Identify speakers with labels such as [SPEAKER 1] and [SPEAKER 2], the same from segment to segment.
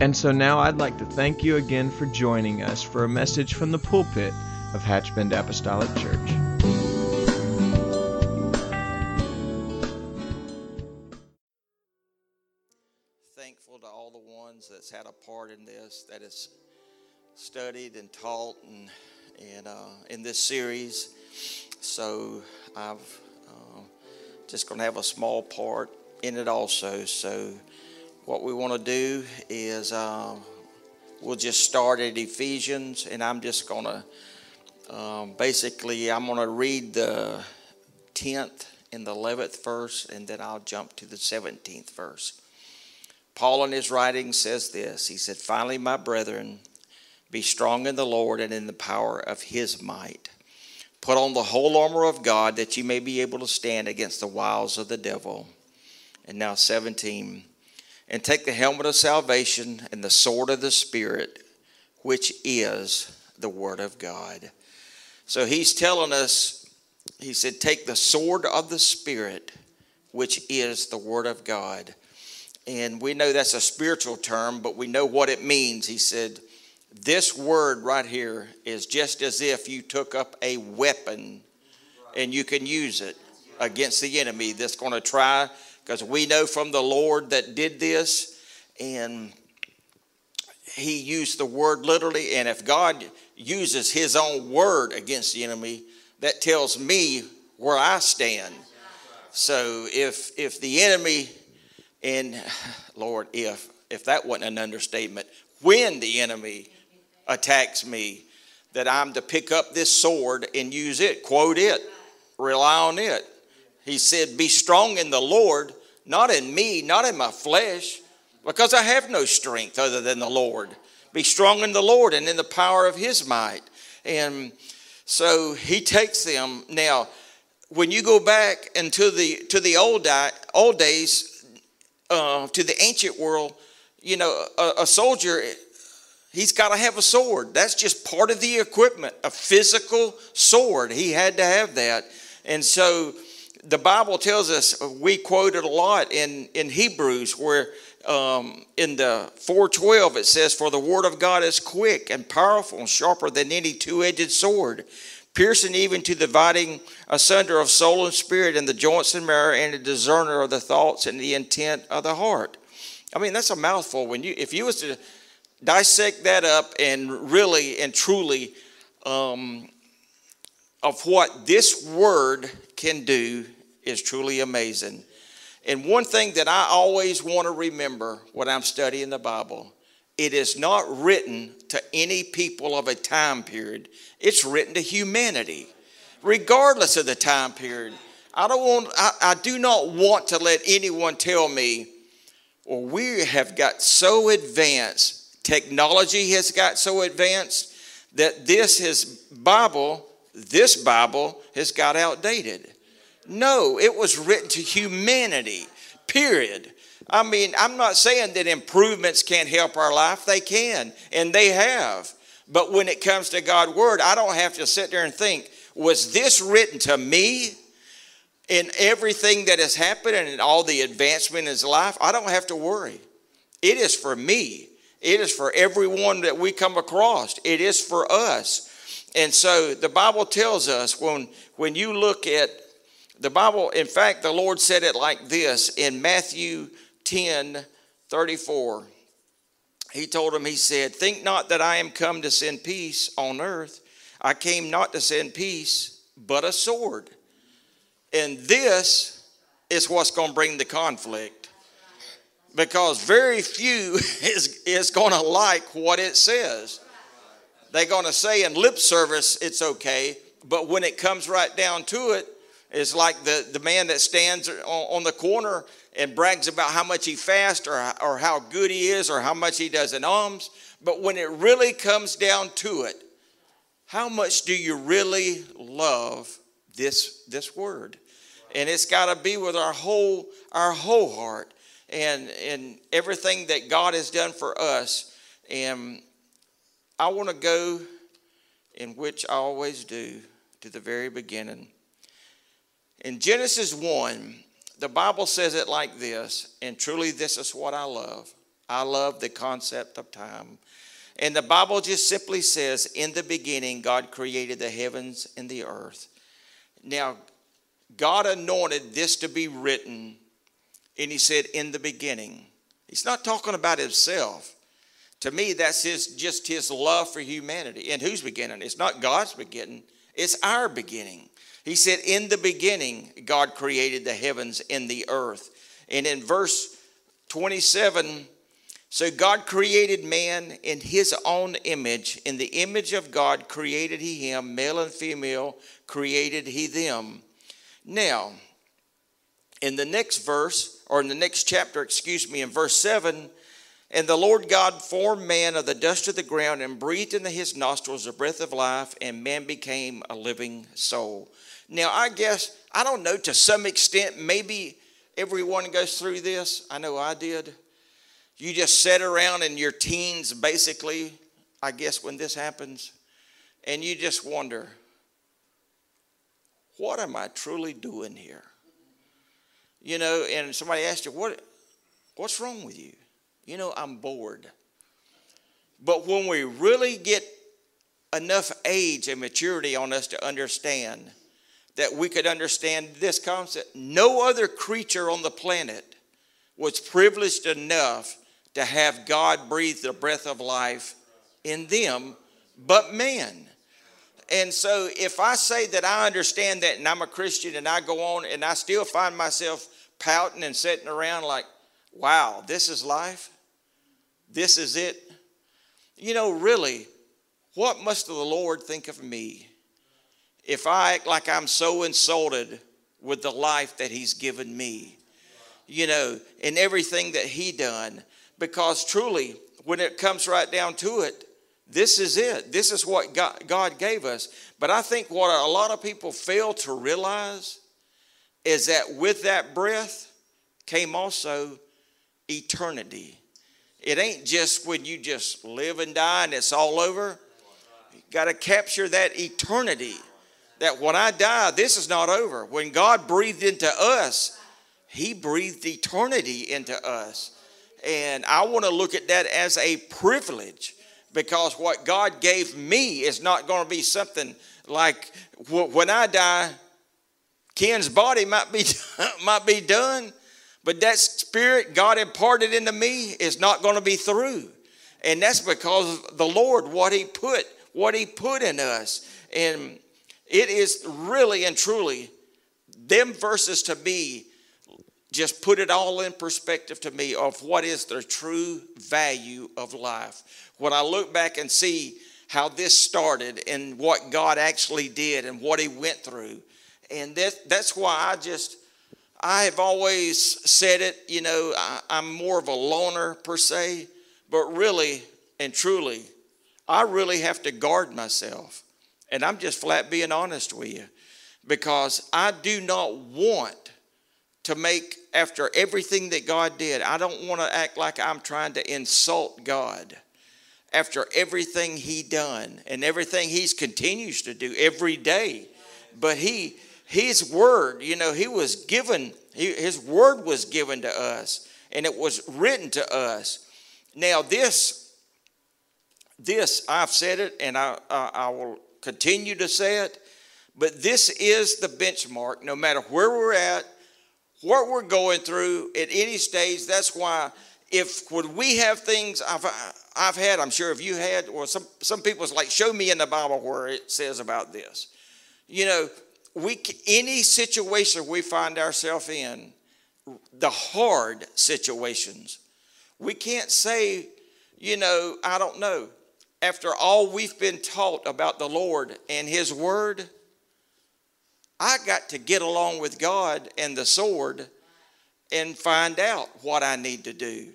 [SPEAKER 1] And so now I'd like to thank you again for joining us for a message from the pulpit of Hatchbend Apostolic Church.
[SPEAKER 2] Thankful to all the ones that's had a part in this, that has studied and taught and, and uh, in this series. So I've uh, just going to have a small part in it also. So what we want to do is uh, we'll just start at Ephesians, and I'm just going to um, basically I'm going to read the 10th and the 11th verse, and then I'll jump to the 17th verse. Paul in his writing says this He said, Finally, my brethren, be strong in the Lord and in the power of his might. Put on the whole armor of God that you may be able to stand against the wiles of the devil. And now, 17 and take the helmet of salvation and the sword of the Spirit, which is the Word of God. So he's telling us, he said, take the sword of the Spirit, which is the Word of God. And we know that's a spiritual term, but we know what it means. He said, this word right here is just as if you took up a weapon and you can use it against the enemy that's going to try because we know from the Lord that did this, and He used the word literally. And if God uses His own word against the enemy, that tells me where I stand. So if if the enemy, and Lord, if if that wasn't an understatement, when the enemy attacks me, that I'm to pick up this sword and use it, quote it, rely on it. He said, Be strong in the Lord not in me, not in my flesh, because I have no strength other than the Lord. Be strong in the Lord and in the power of His might. And so He takes them. Now, when you go back into the to the old di- old days, uh, to the ancient world, you know, a, a soldier he's got to have a sword. That's just part of the equipment, a physical sword. He had to have that. And so the Bible tells us, we quote it a lot in, in Hebrews, where um, in the 412 it says, For the word of God is quick and powerful and sharper than any two edged sword, piercing even to the dividing asunder of soul and spirit and the joints and marrow and a discerner of the thoughts and the intent of the heart. I mean, that's a mouthful. When you, if you was to dissect that up and really and truly um, of what this word can do is truly amazing. And one thing that I always want to remember when I'm studying the Bible, it is not written to any people of a time period. It's written to humanity, regardless of the time period. I don't want I, I do not want to let anyone tell me, well, we have got so advanced, technology has got so advanced that this is Bible this Bible has got outdated. No, it was written to humanity, period. I mean, I'm not saying that improvements can't help our life, they can, and they have. But when it comes to God's Word, I don't have to sit there and think, was this written to me? In everything that has happened and in all the advancement in his life, I don't have to worry. It is for me. It is for everyone that we come across. It is for us. And so the Bible tells us when, when you look at the Bible, in fact, the Lord said it like this in Matthew 10 34. He told him, He said, Think not that I am come to send peace on earth. I came not to send peace, but a sword. And this is what's going to bring the conflict. Because very few is, is going to like what it says. They're going to say in lip service it's okay, but when it comes right down to it, It's like the, the man that stands on, on the corner and brags about how much he fasts or, or how good he is or how much he does in alms. But when it really comes down to it, how much do you really love this, this word? And it's got to be with our whole, our whole heart and, and everything that God has done for us. And I want to go in which I always do to the very beginning. In Genesis 1, the Bible says it like this, and truly this is what I love. I love the concept of time. And the Bible just simply says, In the beginning, God created the heavens and the earth. Now, God anointed this to be written, and He said, In the beginning. He's not talking about Himself. To me, that's his, just His love for humanity. And whose beginning? It's not God's beginning, it's our beginning. He said, In the beginning, God created the heavens and the earth. And in verse 27, so God created man in his own image. In the image of God created he him, male and female created he them. Now, in the next verse, or in the next chapter, excuse me, in verse 7, and the Lord God formed man of the dust of the ground and breathed into his nostrils the breath of life, and man became a living soul. Now, I guess, I don't know, to some extent, maybe everyone goes through this. I know I did. You just sit around in your teens, basically, I guess, when this happens, and you just wonder, what am I truly doing here? You know, and somebody asked you, what, what's wrong with you? You know, I'm bored. But when we really get enough age and maturity on us to understand that we could understand this concept. No other creature on the planet was privileged enough to have God breathe the breath of life in them but man. And so if I say that I understand that and I'm a Christian and I go on and I still find myself pouting and sitting around like, wow, this is life? This is it? You know, really, what must the Lord think of me if I act like I'm so insulted with the life that He's given me, you know, and everything that He done, because truly, when it comes right down to it, this is it. This is what God, God gave us. But I think what a lot of people fail to realize is that with that breath came also eternity. It ain't just when you just live and die and it's all over. You got to capture that eternity that when I die, this is not over. When God breathed into us, He breathed eternity into us. And I want to look at that as a privilege because what God gave me is not going to be something like when I die, Ken's body might be, might be done, but that spirit God imparted into me is not going to be through. And that's because the Lord, what He put, what He put in us. And it is really and truly them verses to me just put it all in perspective to me of what is the true value of life. When I look back and see how this started and what God actually did and what He went through. And that, that's why I just, I have always said it, you know, I, I'm more of a loner per se, but really and truly, I really have to guard myself and I'm just flat being honest with you because I do not want to make, after everything that God did, I don't want to act like I'm trying to insult God after everything He done and everything He's continues to do every day. But He, His word, you know, He was given, he, His word was given to us and it was written to us. Now, this, this, I've said it and I, I, I will continue to say it, but this is the benchmark no matter where we're at, what we're going through at any stage. That's why if when we have things I've I've had, I'm sure if you had, or some some people's like, show me in the Bible where it says about this. You know, we any situation we find ourselves in, the hard situations, we can't say, you know, I don't know after all we've been taught about the Lord and His Word, I got to get along with God and the sword and find out what I need to do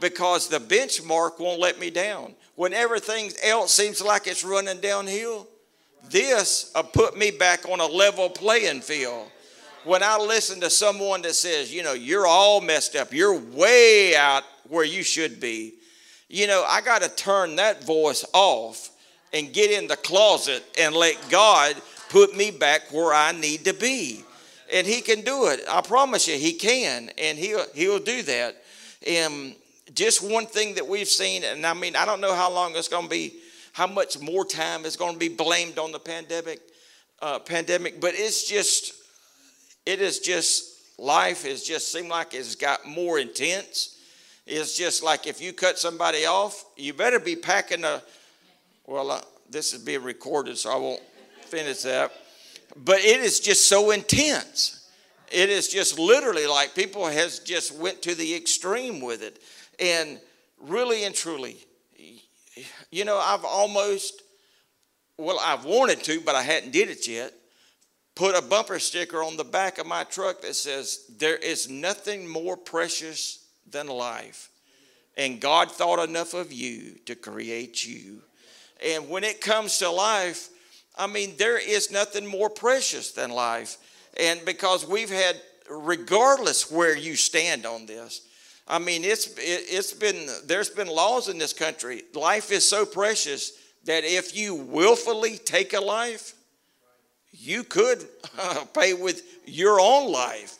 [SPEAKER 2] because the benchmark won't let me down. When everything else seems like it's running downhill, this will put me back on a level playing field. When I listen to someone that says, you know, you're all messed up, you're way out where you should be, you know, I got to turn that voice off and get in the closet and let God put me back where I need to be. And He can do it. I promise you, He can. And He'll, he'll do that. And just one thing that we've seen, and I mean, I don't know how long it's going to be, how much more time is going to be blamed on the pandemic, uh, pandemic, but it's just, it is just, life has just seemed like it's got more intense. It's just like if you cut somebody off, you better be packing a, well, uh, this is being recorded, so I won't finish that. But it is just so intense. It is just literally like people has just went to the extreme with it. And really and truly, you know, I've almost, well, I've wanted to, but I hadn't did it yet, put a bumper sticker on the back of my truck that says, there is nothing more precious than life. And God thought enough of you to create you. And when it comes to life, I mean, there is nothing more precious than life. And because we've had, regardless where you stand on this, I mean, it's, it, it's been, there's been laws in this country. Life is so precious that if you willfully take a life, you could uh, pay with your own life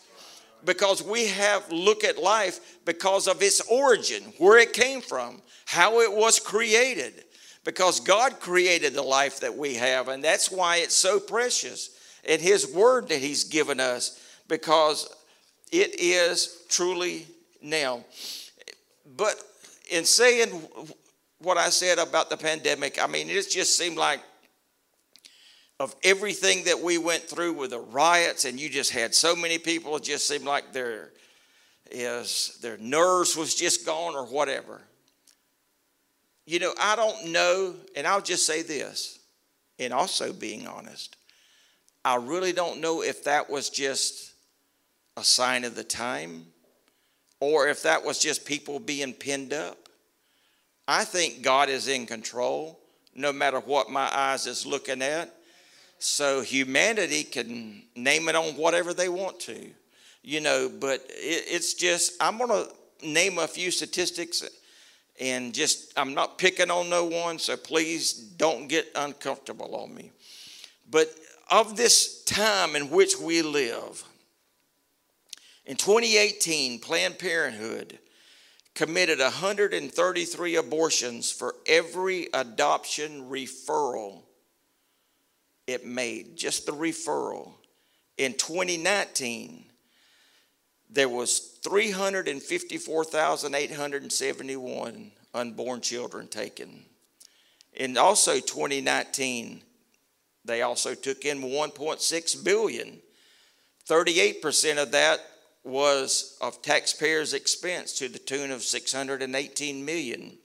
[SPEAKER 2] because we have look at life because of its origin, where it came from, how it was created. Because God created the life that we have, and that's why it's so precious. And His Word that He's given us, because it is truly now, but in saying what I said about the pandemic, I mean, it just seemed like of everything that we went through with the riots, and you just had so many people, it just seemed like their is their nerves was just gone or whatever. You know, I don't know, and I'll just say this, and also being honest, I really don't know if that was just a sign of the time or if that was just people being pinned up. I think God is in control no matter what my eyes is looking at. So humanity can name it on whatever they want to, you know, but it, it's just, I'm going to name a few statistics and just, I'm not picking on no one, so please don't get uncomfortable on me. But of this time in which we live, in 2018, Planned Parenthood committed 133 abortions for every adoption referral it made, just the referral. In 2019, there was 354,871 unborn children taken. In also 2019, they also took in 1.6 billion. 38% of that was of taxpayers' expense to the tune of 618 million.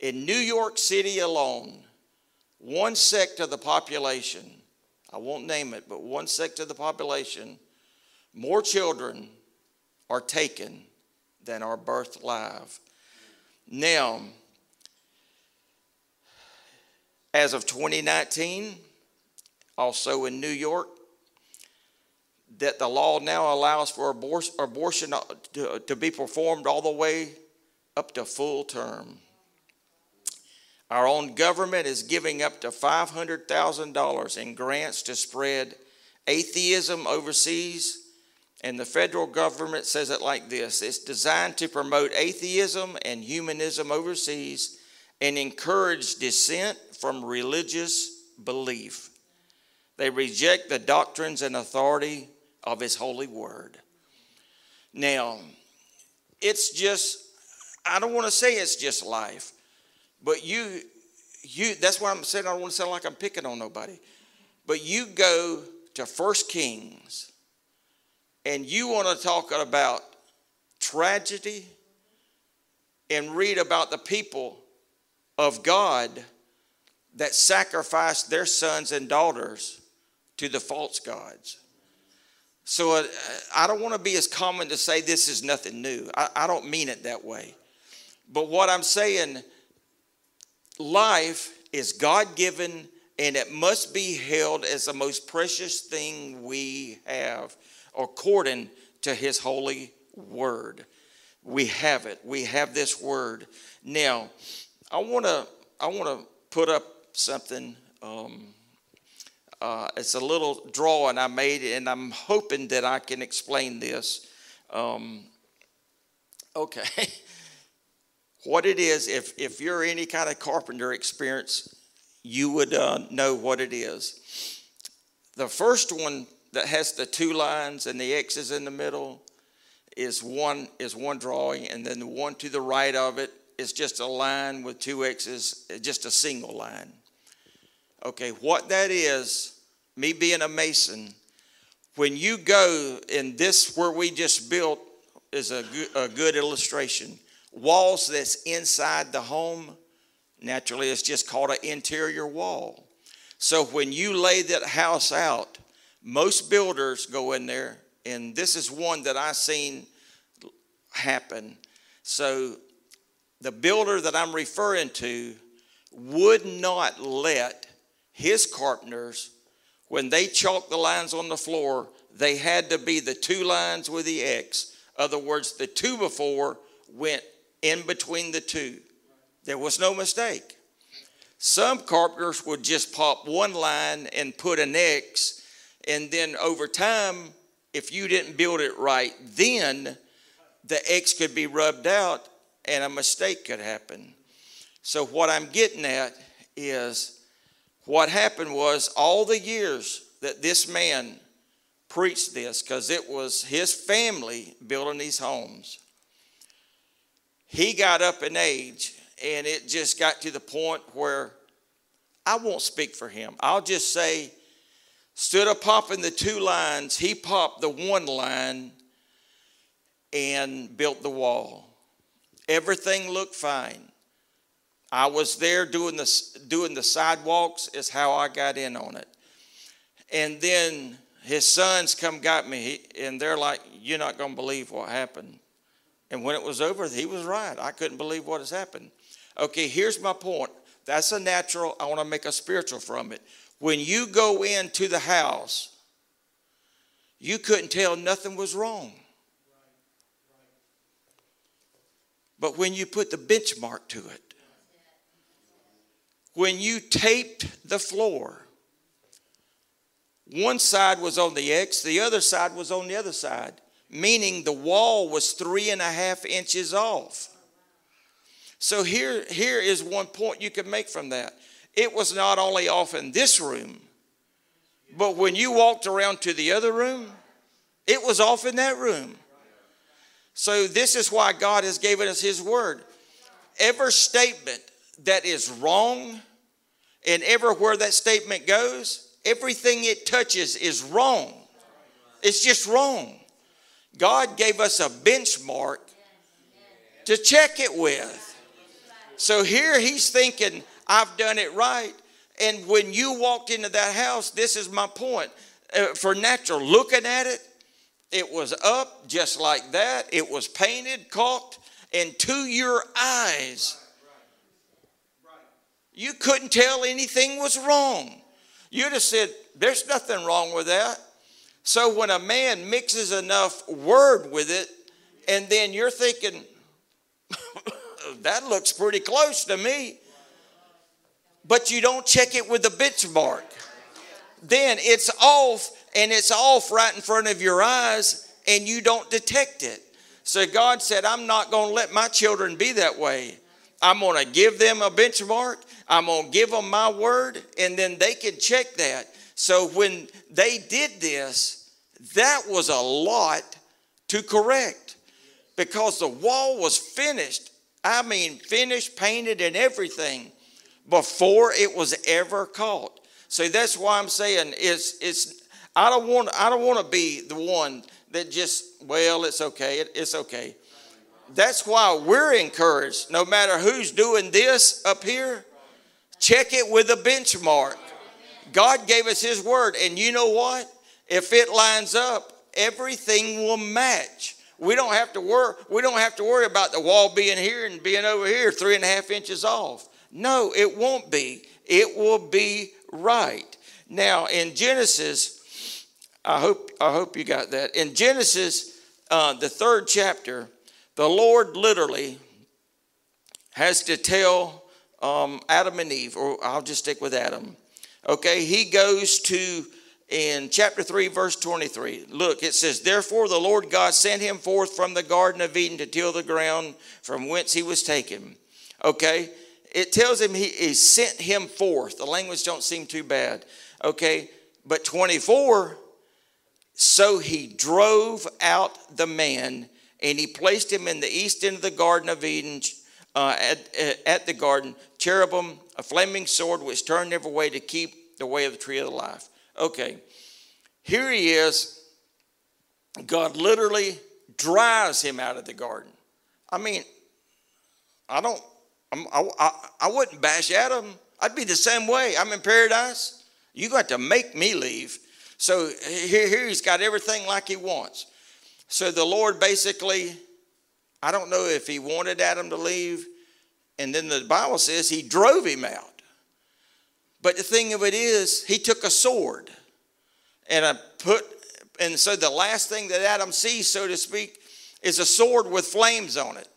[SPEAKER 2] In New York City alone, one sect of the population, I won't name it, but one sect of the population, more children are taken than are birthed live. Now, as of 2019, also in New York, that the law now allows for abortion to, be performed all the way up to full term. Our own government is giving up to $500,000 in grants to spread atheism overseas. And the federal government says it like this it's designed to promote atheism and humanism overseas and encourage dissent from religious belief. They reject the doctrines and authority of His holy word. Now, it's just, I don't want to say it's just life, but you, you, that's why I'm saying I don't want to sound like I'm picking on nobody. But you go to First Kings and you want to talk about tragedy and read about the people of God that sacrificed their sons and daughters to the false gods. So uh, I don't want to be as common to say this is nothing new. I, I don't mean it that way. But what I'm saying, life is God given and it must be held as the most precious thing we have according to his holy word. We have it. We have this word. Now, I want to I want to put up something um, uh, it's a little drawing I made, and I'm hoping that I can explain this. Um, okay. what it is, if, if you're any kind of carpenter experience, you would uh, know what it is. The first one that has the two lines and the X's in the middle is one is one drawing, and then the one to the right of it is just a line with two X's, just a single line. Okay, what that is, me being a mason, when you go, in this where we just built is a good, a good illustration. Walls that's inside the home, naturally, it's just called an interior wall. So when you lay that house out, most builders go in there, and this is one that I seen happen. So the builder that I'm referring to would not let his carpenters, when they chalked the lines on the floor, they had to be the two lines with the X. Other words, the two before went in between the two. There was no mistake. Some carpenters would just pop one line and put an X, and then over time, if you didn't build it right, then the X could be rubbed out and a mistake could happen. So, what I'm getting at is what happened was all the years that this man preached this, because it was his family building these homes, he got up in age and it just got to the point where I won't speak for him. I'll just say, stood up popping the two lines, he popped the one line and built the wall. Everything looked fine. I was there doing the, doing the sidewalks, is how I got in on it. And then his sons come got me, and they're like, You're not going to believe what happened. And when it was over, he was right. I couldn't believe what has happened. Okay, here's my point. That's a natural. I want to make a spiritual from it. When you go into the house, you couldn't tell nothing was wrong. But when you put the benchmark to it, when you taped the floor, one side was on the X, the other side was on the other side, meaning the wall was three and a half inches off. So here, here is one point you can make from that. It was not only off in this room, but when you walked around to the other room, it was off in that room. So this is why God has given us his word. Every statement that is wrong, and everywhere that statement goes, everything it touches is wrong. It's just wrong. God gave us a benchmark to check it with. So here he's thinking, I've done it right. And when you walked into that house, this is my point. Uh, for natural, looking at it, it was up just like that. It was painted, caulked, and to your eyes, you couldn't tell anything was wrong. You'd have said, There's nothing wrong with that. So when a man mixes enough word with it, and then you're thinking, That looks pretty close to me, but you don't check it with the benchmark, then it's off, and it's off right in front of your eyes, and you don't detect it. So God said, I'm not going to let my children be that way. I'm going to give them a benchmark. I'm going to give them my word, and then they can check that. So when they did this, that was a lot to correct because the wall was finished. I mean, finished, painted, and everything before it was ever caught. So that's why I'm saying it's it's. I don't want I don't want to be the one that just well it's okay it, it's okay that's why we're encouraged. No matter who's doing this up here, check it with a benchmark. God gave us His word, and you know what? If it lines up, everything will match. We don't have to worry. We don't have to worry about the wall being here and being over here, three and a half inches off. No, it won't be. It will be right. Now, in Genesis, I hope I hope you got that. In Genesis, uh, the third chapter, the Lord literally has to tell um, Adam and Eve, or I'll just stick with Adam. Okay, he goes to in chapter 3, verse 23. Look, it says, Therefore the Lord God sent him forth from the Garden of Eden to till the ground from whence he was taken. Okay, it tells him he, he sent him forth. The language don't seem too bad. Okay, but 24, so he drove out the man and he placed him in the east end of the Garden of Eden, uh, at, at the garden, cherubim, a flaming sword which turned every way to keep the way of the tree of life. Okay, here he is. God literally drives him out of the garden. I mean, I don't, I, I, I wouldn't bash Adam. I'd be the same way. I'm in paradise. You got to make me leave. So here, here he's got everything like he wants. So the Lord basically, I don't know if he wanted Adam to leave, and then the Bible says he drove him out. But the thing of it is, he took a sword and I put, and so the last thing that Adam sees, so to speak, is a sword with flames on it.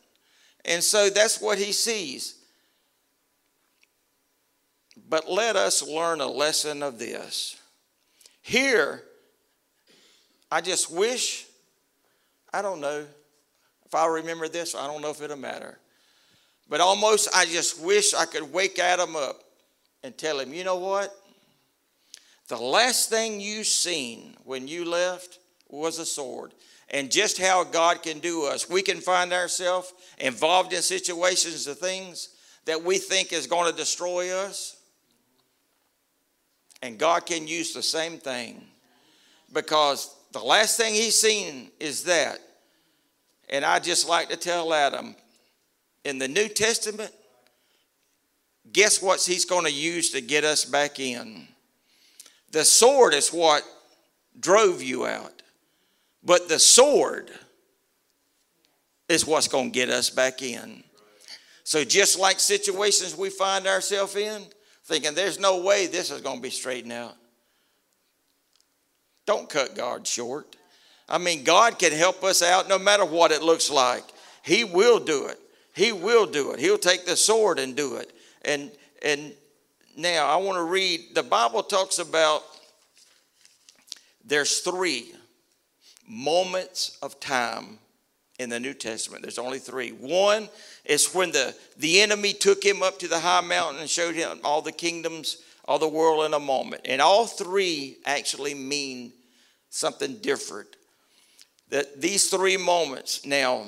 [SPEAKER 2] And so that's what he sees. But let us learn a lesson of this. Here, I just wish, I don't know if I remember this, I don't know if it'll matter. But almost, I just wish I could wake Adam up and tell him, you know what? The last thing you seen when you left was a sword. And just how God can do us. We can find ourselves involved in situations of things that we think is going to destroy us. And God can use the same thing. Because the last thing he's seen is that. And I just like to tell Adam, in the New Testament, guess what he's going to use to get us back in? The sword is what drove you out. But the sword is what's going to get us back in. So, just like situations we find ourselves in, thinking there's no way this is going to be straightened out, don't cut God short. I mean, God can help us out no matter what it looks like. He will do it. He will do it. He'll take the sword and do it. And and now I want to read the Bible talks about there's three moments of time in the New Testament. There's only three. One is when the, the enemy took him up to the high mountain and showed him all the kingdoms of the world in a moment. And all three actually mean something different. That these three moments, now,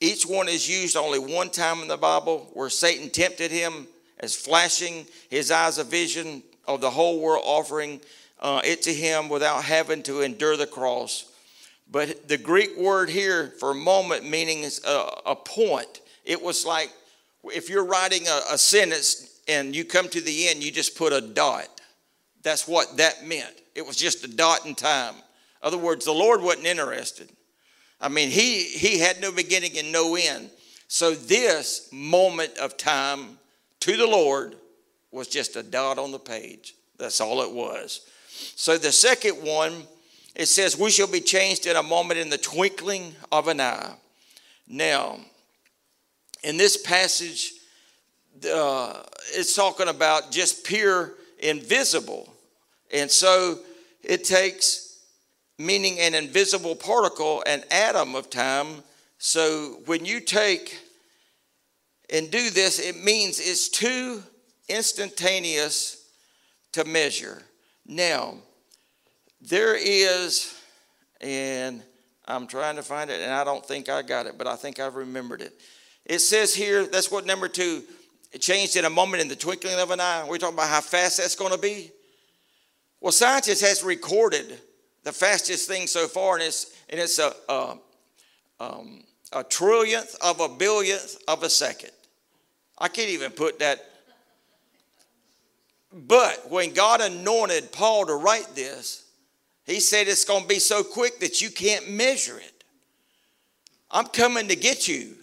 [SPEAKER 2] each one is used only one time in the Bible where Satan tempted him as flashing his eyes a vision of the whole world, offering uh, it to him without having to endure the cross. But the Greek word here for moment meaning is a, a point. It was like if you're writing a, a sentence and you come to the end, you just put a dot. That's what that meant. It was just a dot in time. In other words, the Lord wasn't interested. I mean, he, he had no beginning and no end. So, this moment of time to the Lord was just a dot on the page. That's all it was. So, the second one, it says, We shall be changed in a moment in the twinkling of an eye. Now, in this passage, uh, it's talking about just pure invisible. And so it takes meaning an invisible particle, an atom of time. So when you take and do this, it means it's too instantaneous to measure. Now, there is, and I'm trying to find it, and I don't think I got it, but I think I've remembered it. It says here, that's what number two, it changed in a moment in the twinkling of an eye. We're talking about how fast that's going to be. Well, scientists has recorded the fastest thing so far, and it's, and it's a, a, um, a trillionth of a billionth of a second. I can't even put that. But when God anointed Paul to write this, he said it's going to be so quick that you can't measure it. I'm coming to get you,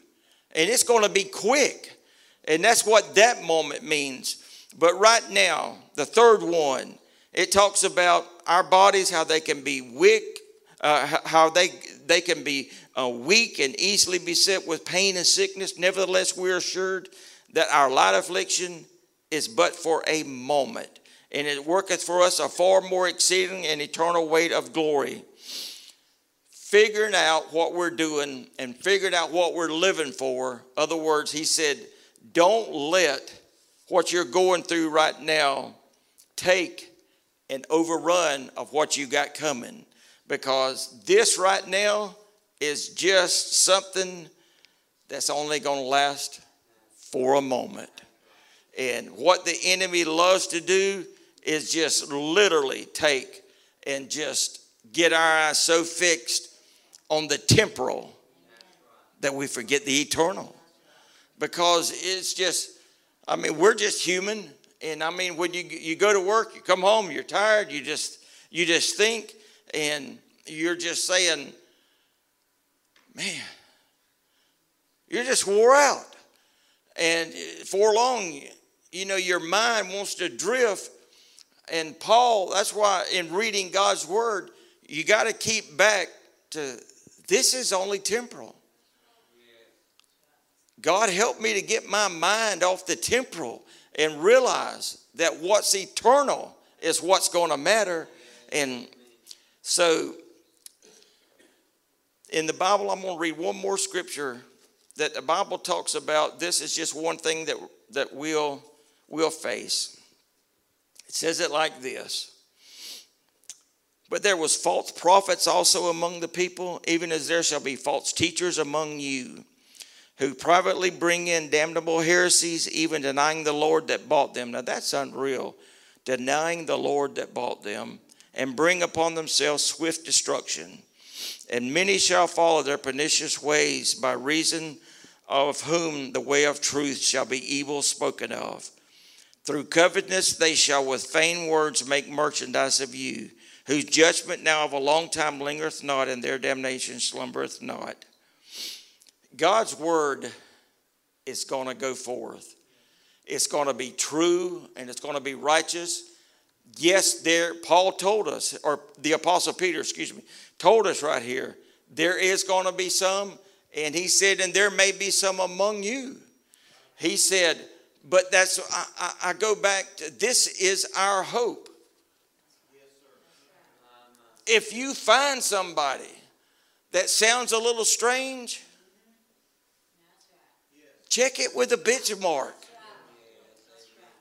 [SPEAKER 2] and it's going to be quick. And that's what that moment means. But right now, the third one, it talks about our bodies, how they can be weak, uh, how they, they can be uh, weak and easily beset with pain and sickness. Nevertheless, we're assured that our light affliction is but for a moment, and it worketh for us a far more exceeding and eternal weight of glory. Figuring out what we're doing and figuring out what we're living for. Other words, he said, don't let what you're going through right now take an overrun of what you got coming because this right now is just something that's only going to last for a moment. And what the enemy loves to do is just literally take and just get our eyes so fixed on the temporal that we forget the eternal. Because it's just, I mean, we're just human. And I mean, when you, you go to work, you come home, you're tired, you just, you just think, and you're just saying, man, you're just wore out. And for long, you know, your mind wants to drift. And Paul, that's why in reading God's word, you got to keep back to this is only temporal. God help me to get my mind off the temporal and realize that what's eternal is what's going to matter. And so in the Bible, I'm going to read one more scripture that the Bible talks about. This is just one thing that, that we'll, we'll face. It says it like this. But there was false prophets also among the people, even as there shall be false teachers among you, who privately bring in damnable heresies, even denying the Lord that bought them. Now that's unreal. Denying the Lord that bought them, and bring upon themselves swift destruction and many shall follow their pernicious ways, by reason of whom the way of truth shall be evil spoken of. Through covetousness they shall with vain words make merchandise of you, whose judgment now of a long time lingereth not, and their damnation slumbereth not. God's word is going to go forth. It's going to be true and it's going to be righteous. Yes, there Paul told us, or the apostle Peter, excuse me, told us right here there is going to be some, and he said, and there may be some among you. He said, but that's, I, I, I go back to this is our hope. If you find somebody that sounds a little strange, check it with a benchmark.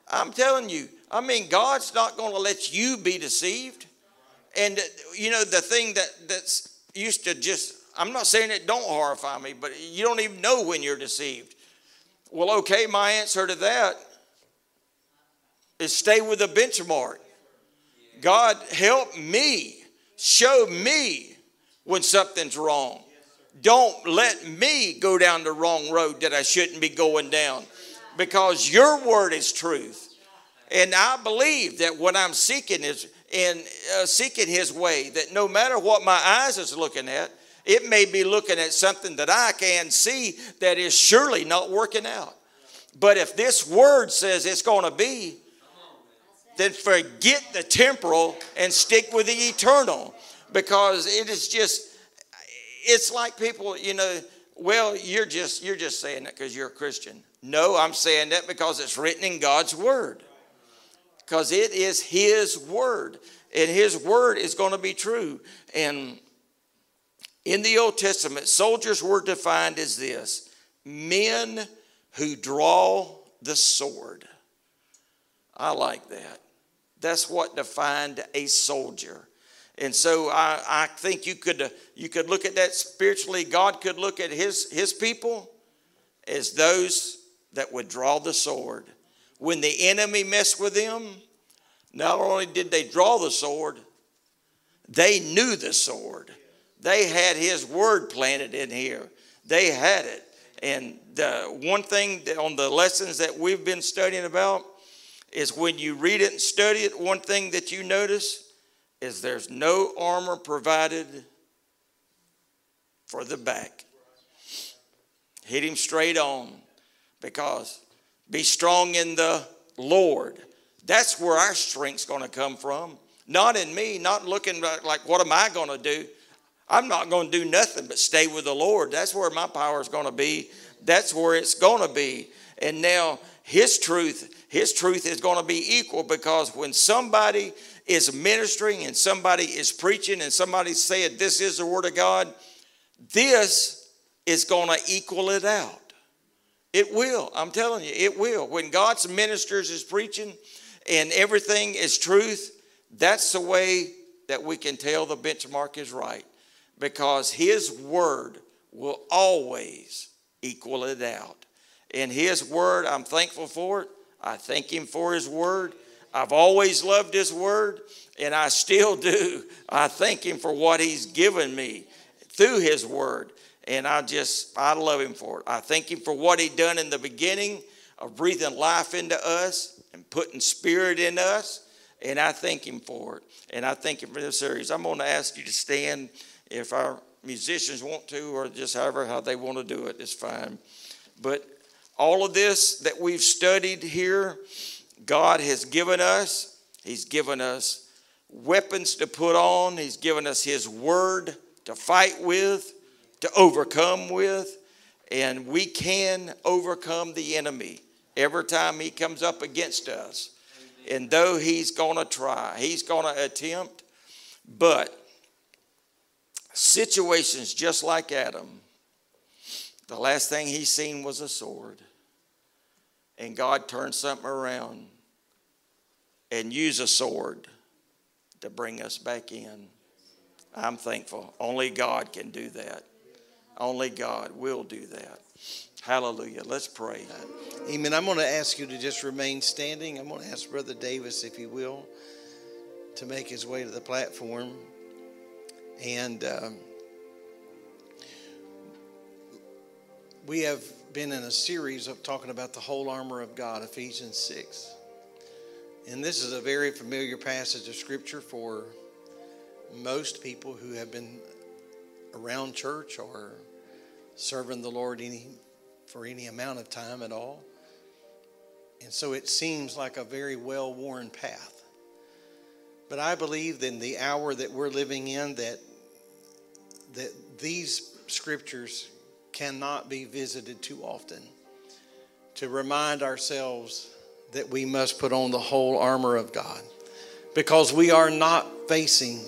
[SPEAKER 2] I'm telling you, I mean, God's not going to let you be deceived. And you know the thing that that's used to just I'm not saying it don't horrify me, but you don't even know when you're deceived. Well, okay, my answer to that is stay with a benchmark. God help me, show me when something's wrong. Don't let me go down the wrong road that I shouldn't be going down because your word is truth. And I believe that what I'm seeking is in uh, seeking his way that no matter what my eyes is looking at it may be looking at something that i can see that is surely not working out but if this word says it's going to be then forget the temporal and stick with the eternal because it is just it's like people you know well you're just you're just saying that because you're a christian no i'm saying that because it's written in god's word because it is His Word, and His Word is going to be true. And in the Old Testament, soldiers were defined as this men who draw the sword. I like that. That's what defined a soldier. And so I, I think you could, uh, you could look at that spiritually. God could look at his, his people as those that would draw the sword when the enemy messed with them, not only did they draw the sword, they knew the sword. They had his word planted in here. They had it. And the one thing on the lessons that we've been studying about is when you read it and study it, one thing that you notice is there's no armor provided for the back. Hit him straight on because be strong in the Lord. That's where our strength's going to come from. Not in me, not looking like, what am I going to do? I'm not going to do nothing but stay with the Lord. That's where my power is going to be. That's where it's going to be. And now his truth, his truth is going to be equal because when somebody is ministering and somebody is preaching and somebody said this is the word of God, this is going to equal it out. It will. I'm telling you, it will. When God's ministers is preaching and everything is truth, that's the way that we can tell the benchmark is right because His word will always equal it out. And His word, I'm thankful for it. I thank Him for His word. I've always loved His word, and I still do. I thank Him for what He's given me through His word. And I just, I love Him for it. I thank Him for what He done in the beginning of breathing life into us and putting spirit in us. And I thank Him for it. And I thank Him for this series. I'm going to ask you to stand if our musicians want to, or just however how they want to do it, is fine. But all of this that we've studied here, God has given us. He's given us weapons to put on, He's given us His word to fight with, to overcome with, and we can overcome the enemy every time he comes up against us. And though he's going to try, he's going to attempt, but situations just like Adam, the last thing he seen was a sword. And God turned something around and use a sword to bring us back in. I'm thankful. Only God can do that. Only God will do that. Hallelujah. Let's pray.
[SPEAKER 3] Amen. I'm going to ask you to just remain standing. I'm going to ask Brother Davis, if he will, to make his way to the platform. And um, we have been in a series of talking about the whole armor of God, Ephesians 6. And this is a very familiar passage of scripture for most people who have been around church or serving the Lord any for any amount of time at all. And so it seems like a very well worn path. But I believe in the hour that we're living in that that these scriptures cannot be visited too often to remind ourselves that we must put on the whole armor of God because we are not facing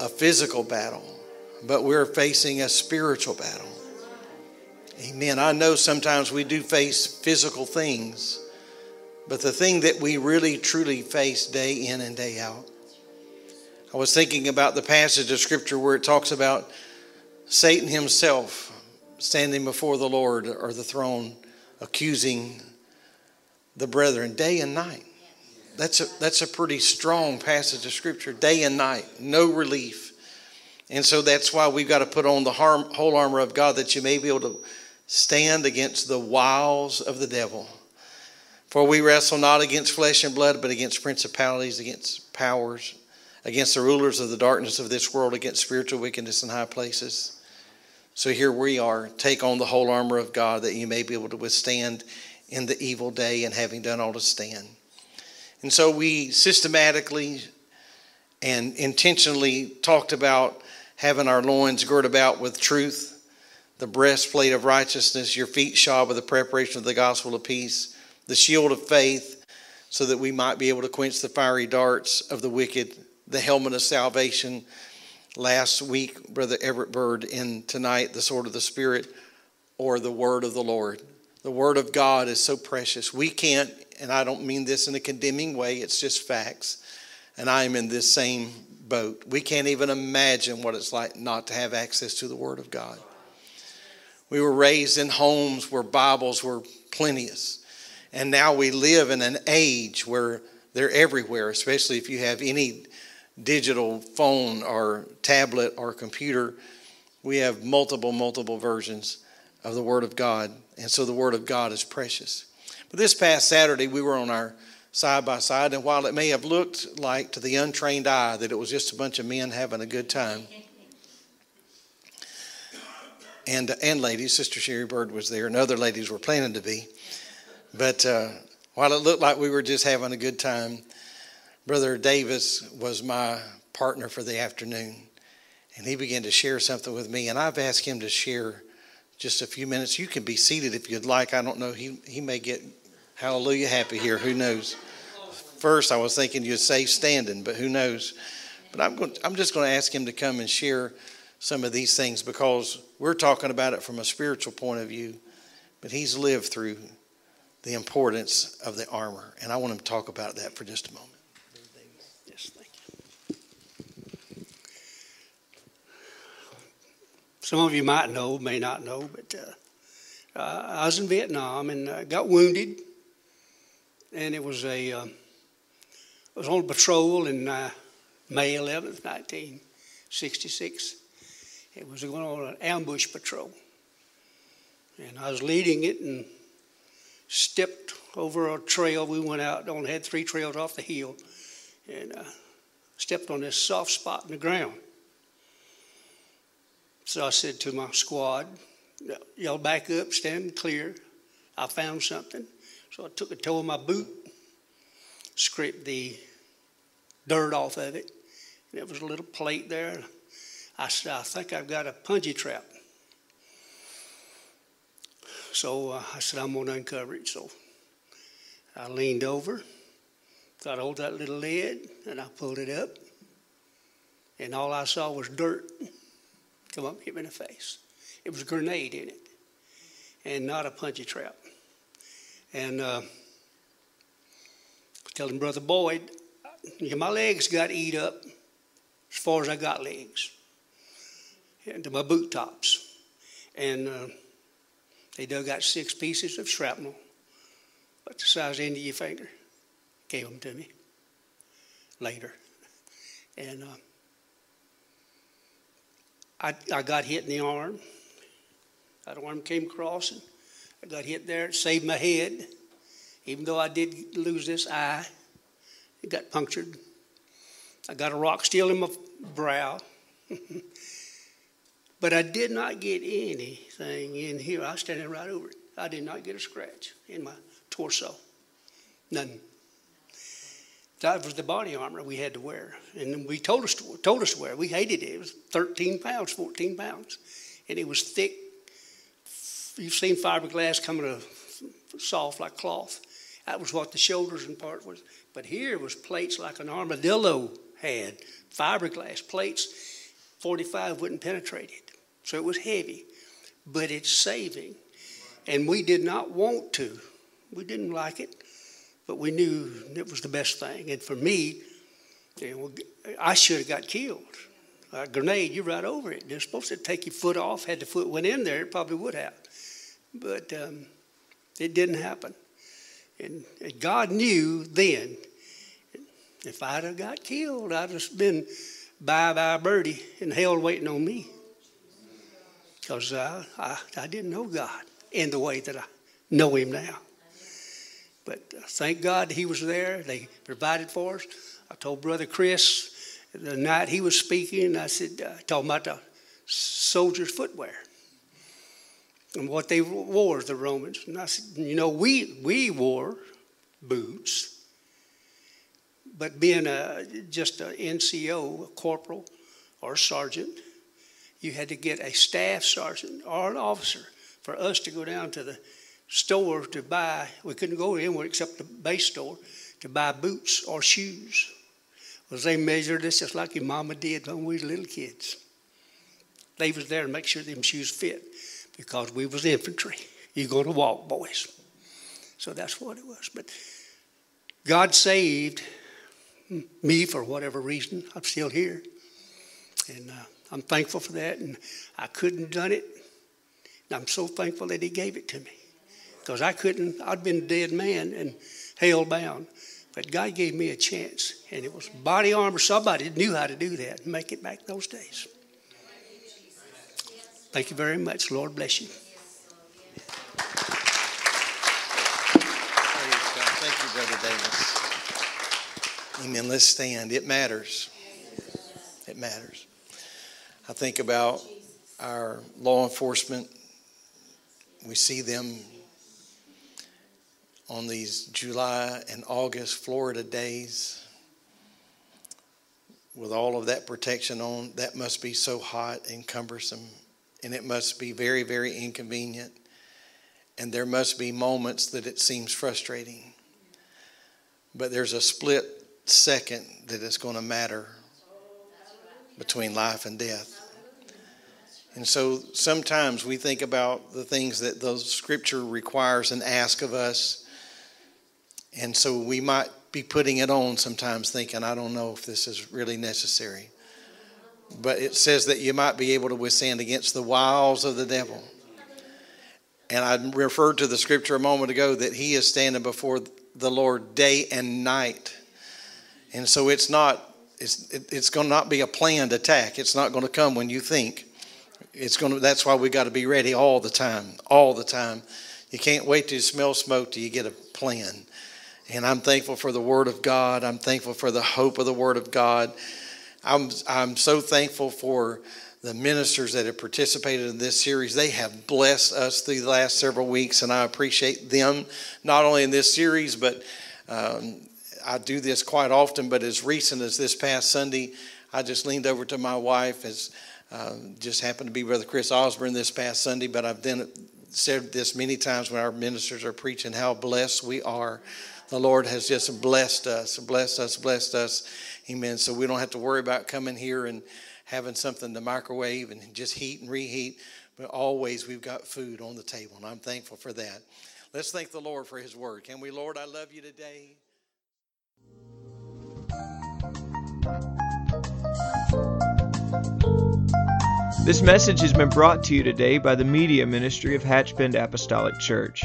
[SPEAKER 3] a physical battle, but we're facing a spiritual battle. Amen. I know sometimes we do face physical things, but the thing that we really truly face day in and day out. I was thinking about the passage of scripture where it talks about Satan himself standing before the Lord or the throne accusing the brethren day and night. That's a, that's a pretty strong passage of scripture, day and night, no relief. And so that's why we've got to put on the harm, whole armor of God that you may be able to stand against the wiles of the devil. For we wrestle not against flesh and blood, but against principalities, against powers, against the rulers of the darkness of this world, against spiritual wickedness in high places. So here we are. Take on the whole armor of God that you may be able to withstand in the evil day and having done all to stand. And so we systematically and intentionally talked about having our loins girt about with truth, the breastplate of righteousness, your feet shod with the preparation of the gospel of peace, the shield of faith, so that we might be able to quench the fiery darts of the wicked, the helmet of salvation. Last week, Brother Everett Bird, and tonight, the sword of the Spirit or the word of the Lord. The word of God is so precious. We can't and I don't mean this in a condemning way, it's just facts. And I am in this same boat. We can't even imagine what it's like not to have access to the Word of God. We were raised in homes where Bibles were plenteous. And now we live in an age where they're everywhere, especially if you have any digital phone or tablet or computer. We have multiple, multiple versions of the Word of God. And so the Word of God is precious. But this past Saturday, we were on our side by side, and while it may have looked like to the untrained eye that it was just a bunch of men having a good time, and and ladies, Sister Sherry Bird was there, and other ladies were planning to be. But uh, while it looked like we were just having a good time, Brother Davis was my partner for the afternoon, and he began to share something with me, and I've asked him to share just a few minutes. You can be seated if you'd like. I don't know. He he may get hallelujah happy here. Who knows? First, I was thinking you'd say standing, but who knows? But I'm going. I'm just going to ask him to come and share some of these things because we're talking about it from a spiritual point of view, but he's lived through the importance of the armor, and I want him to talk about that for just a moment.
[SPEAKER 4] Yes, thank you. Some of you might know, may not know, but uh, I was in Vietnam and uh, got wounded, and it was a uh, I was on patrol in uh, May 11th, 1966. It was going on an ambush patrol, and I was leading it and stepped over a trail. We went out, only had three trails off the hill, and uh, stepped on this soft spot in the ground. So I said to my squad, Y'all back up, stand clear. I found something. So I took a toe of my boot, scraped the dirt off of it. And there was a little plate there. I said, I think I've got a punji trap. So uh, I said, I'm going to uncover it. So I leaned over, got hold of that little lid, and I pulled it up. And all I saw was dirt and hit me in the face. It was a grenade in it, and not a punji trap. And uh, telling Brother Boyd, my legs got eat up as far as I got legs, into my boot tops. And uh, they dug out six pieces of shrapnel, about the size end of your finger. Gave them to me later. And uh, I, I got hit in the arm. That arm came across, and I got hit there. It saved my head. Even though I did lose this eye, it got punctured. I got a rock still in my brow. but I did not get anything in here. I was standing right over it. I did not get a scratch in my torso. None. That was the body armor we had to wear. And we told us to, told us to wear. We hated it. It was 13 pounds, 14 pounds. And it was thick. You've seen fiberglass coming to soft like cloth. That was what the shoulders and part was. But here was plates like an armadillo had. Fiberglass plates. 45 wouldn't penetrate it. So it was heavy. But it's saving. And we did not want to. We didn't like it but we knew it was the best thing. And for me, you know, I should have got killed. A grenade, you're right over it. They're supposed to take your foot off. Had the foot went in there, it probably would have. But um, it didn't happen. And, and God knew then, if I'd have got killed, I'd have been bye bye birdie in hell waiting on me. Because I, I didn't know God in the way that I know Him now. But uh, thank God he was there. They provided for us. I told Brother Chris the night he was speaking, I said, uh, talking about the soldiers' footwear and what they wore, the Romans. And I said, you know, we, we wore boots, but being a, just an NCO, a corporal, or a sergeant, you had to get a staff sergeant or an officer for us to go down to the store to buy, we couldn't go anywhere except the base store to buy boots or shoes. Because they measured us just like your mama did when we were little kids. They was there to make sure them shoes fit because we was infantry. You go to walk, boys. So that's what it was. But God saved me for whatever reason. I'm still here. And uh, I'm thankful for that. And I couldn't have done it. And I'm so thankful that He gave it to me because I couldn't, I'd been a dead man and hell bound. But God gave me a chance, and it was body armor. Somebody knew how to do that and make it back those days. Thank you very much. Lord bless you.
[SPEAKER 3] Thank you, Brother Davis. Amen. Let's stand. It matters. It matters. I think about our law enforcement. We see them on these July and August Florida days with all of that protection on. That must be so hot and cumbersome, and it must be very, very inconvenient. And there must be moments that it seems frustrating. But there's a split second that it's going to matter between life and death. And so sometimes we think about the things that the scripture requires and asks of us. And so we might be putting it on sometimes thinking, I don't know if this is really necessary. But it says that you might be able to withstand against the wiles of the devil. And I referred to the scripture a moment ago that he is standing before the Lord day and night. And so it's not, it's, it's going to not be a planned attack. It's not going to come when you think. It's going to, that's why we got to be ready all the time, all the time. You can't wait you smell smoke till you get a plan. And I'm thankful for the Word of God. I'm thankful for the hope of the Word of God. I'm, I'm so thankful for the ministers that have participated in this series. They have blessed us through the last several weeks, and I appreciate them not only in this series, but um, I do this quite often. But as recent as this past Sunday, I just leaned over to my wife as uh, just happened to be Brother Chris Osborne this past Sunday, but I've it, said this many times when our ministers are preaching how blessed we are. The Lord has just blessed us, blessed us, blessed us. Amen. So we don't have to worry about coming here and having something to microwave and just heat and reheat, but always we've got food on the table, and I'm thankful for that. Let's thank the Lord for His word. Can we, Lord, I love you today.
[SPEAKER 1] This message has been brought to you today by the media ministry of Hatchbend Apostolic Church.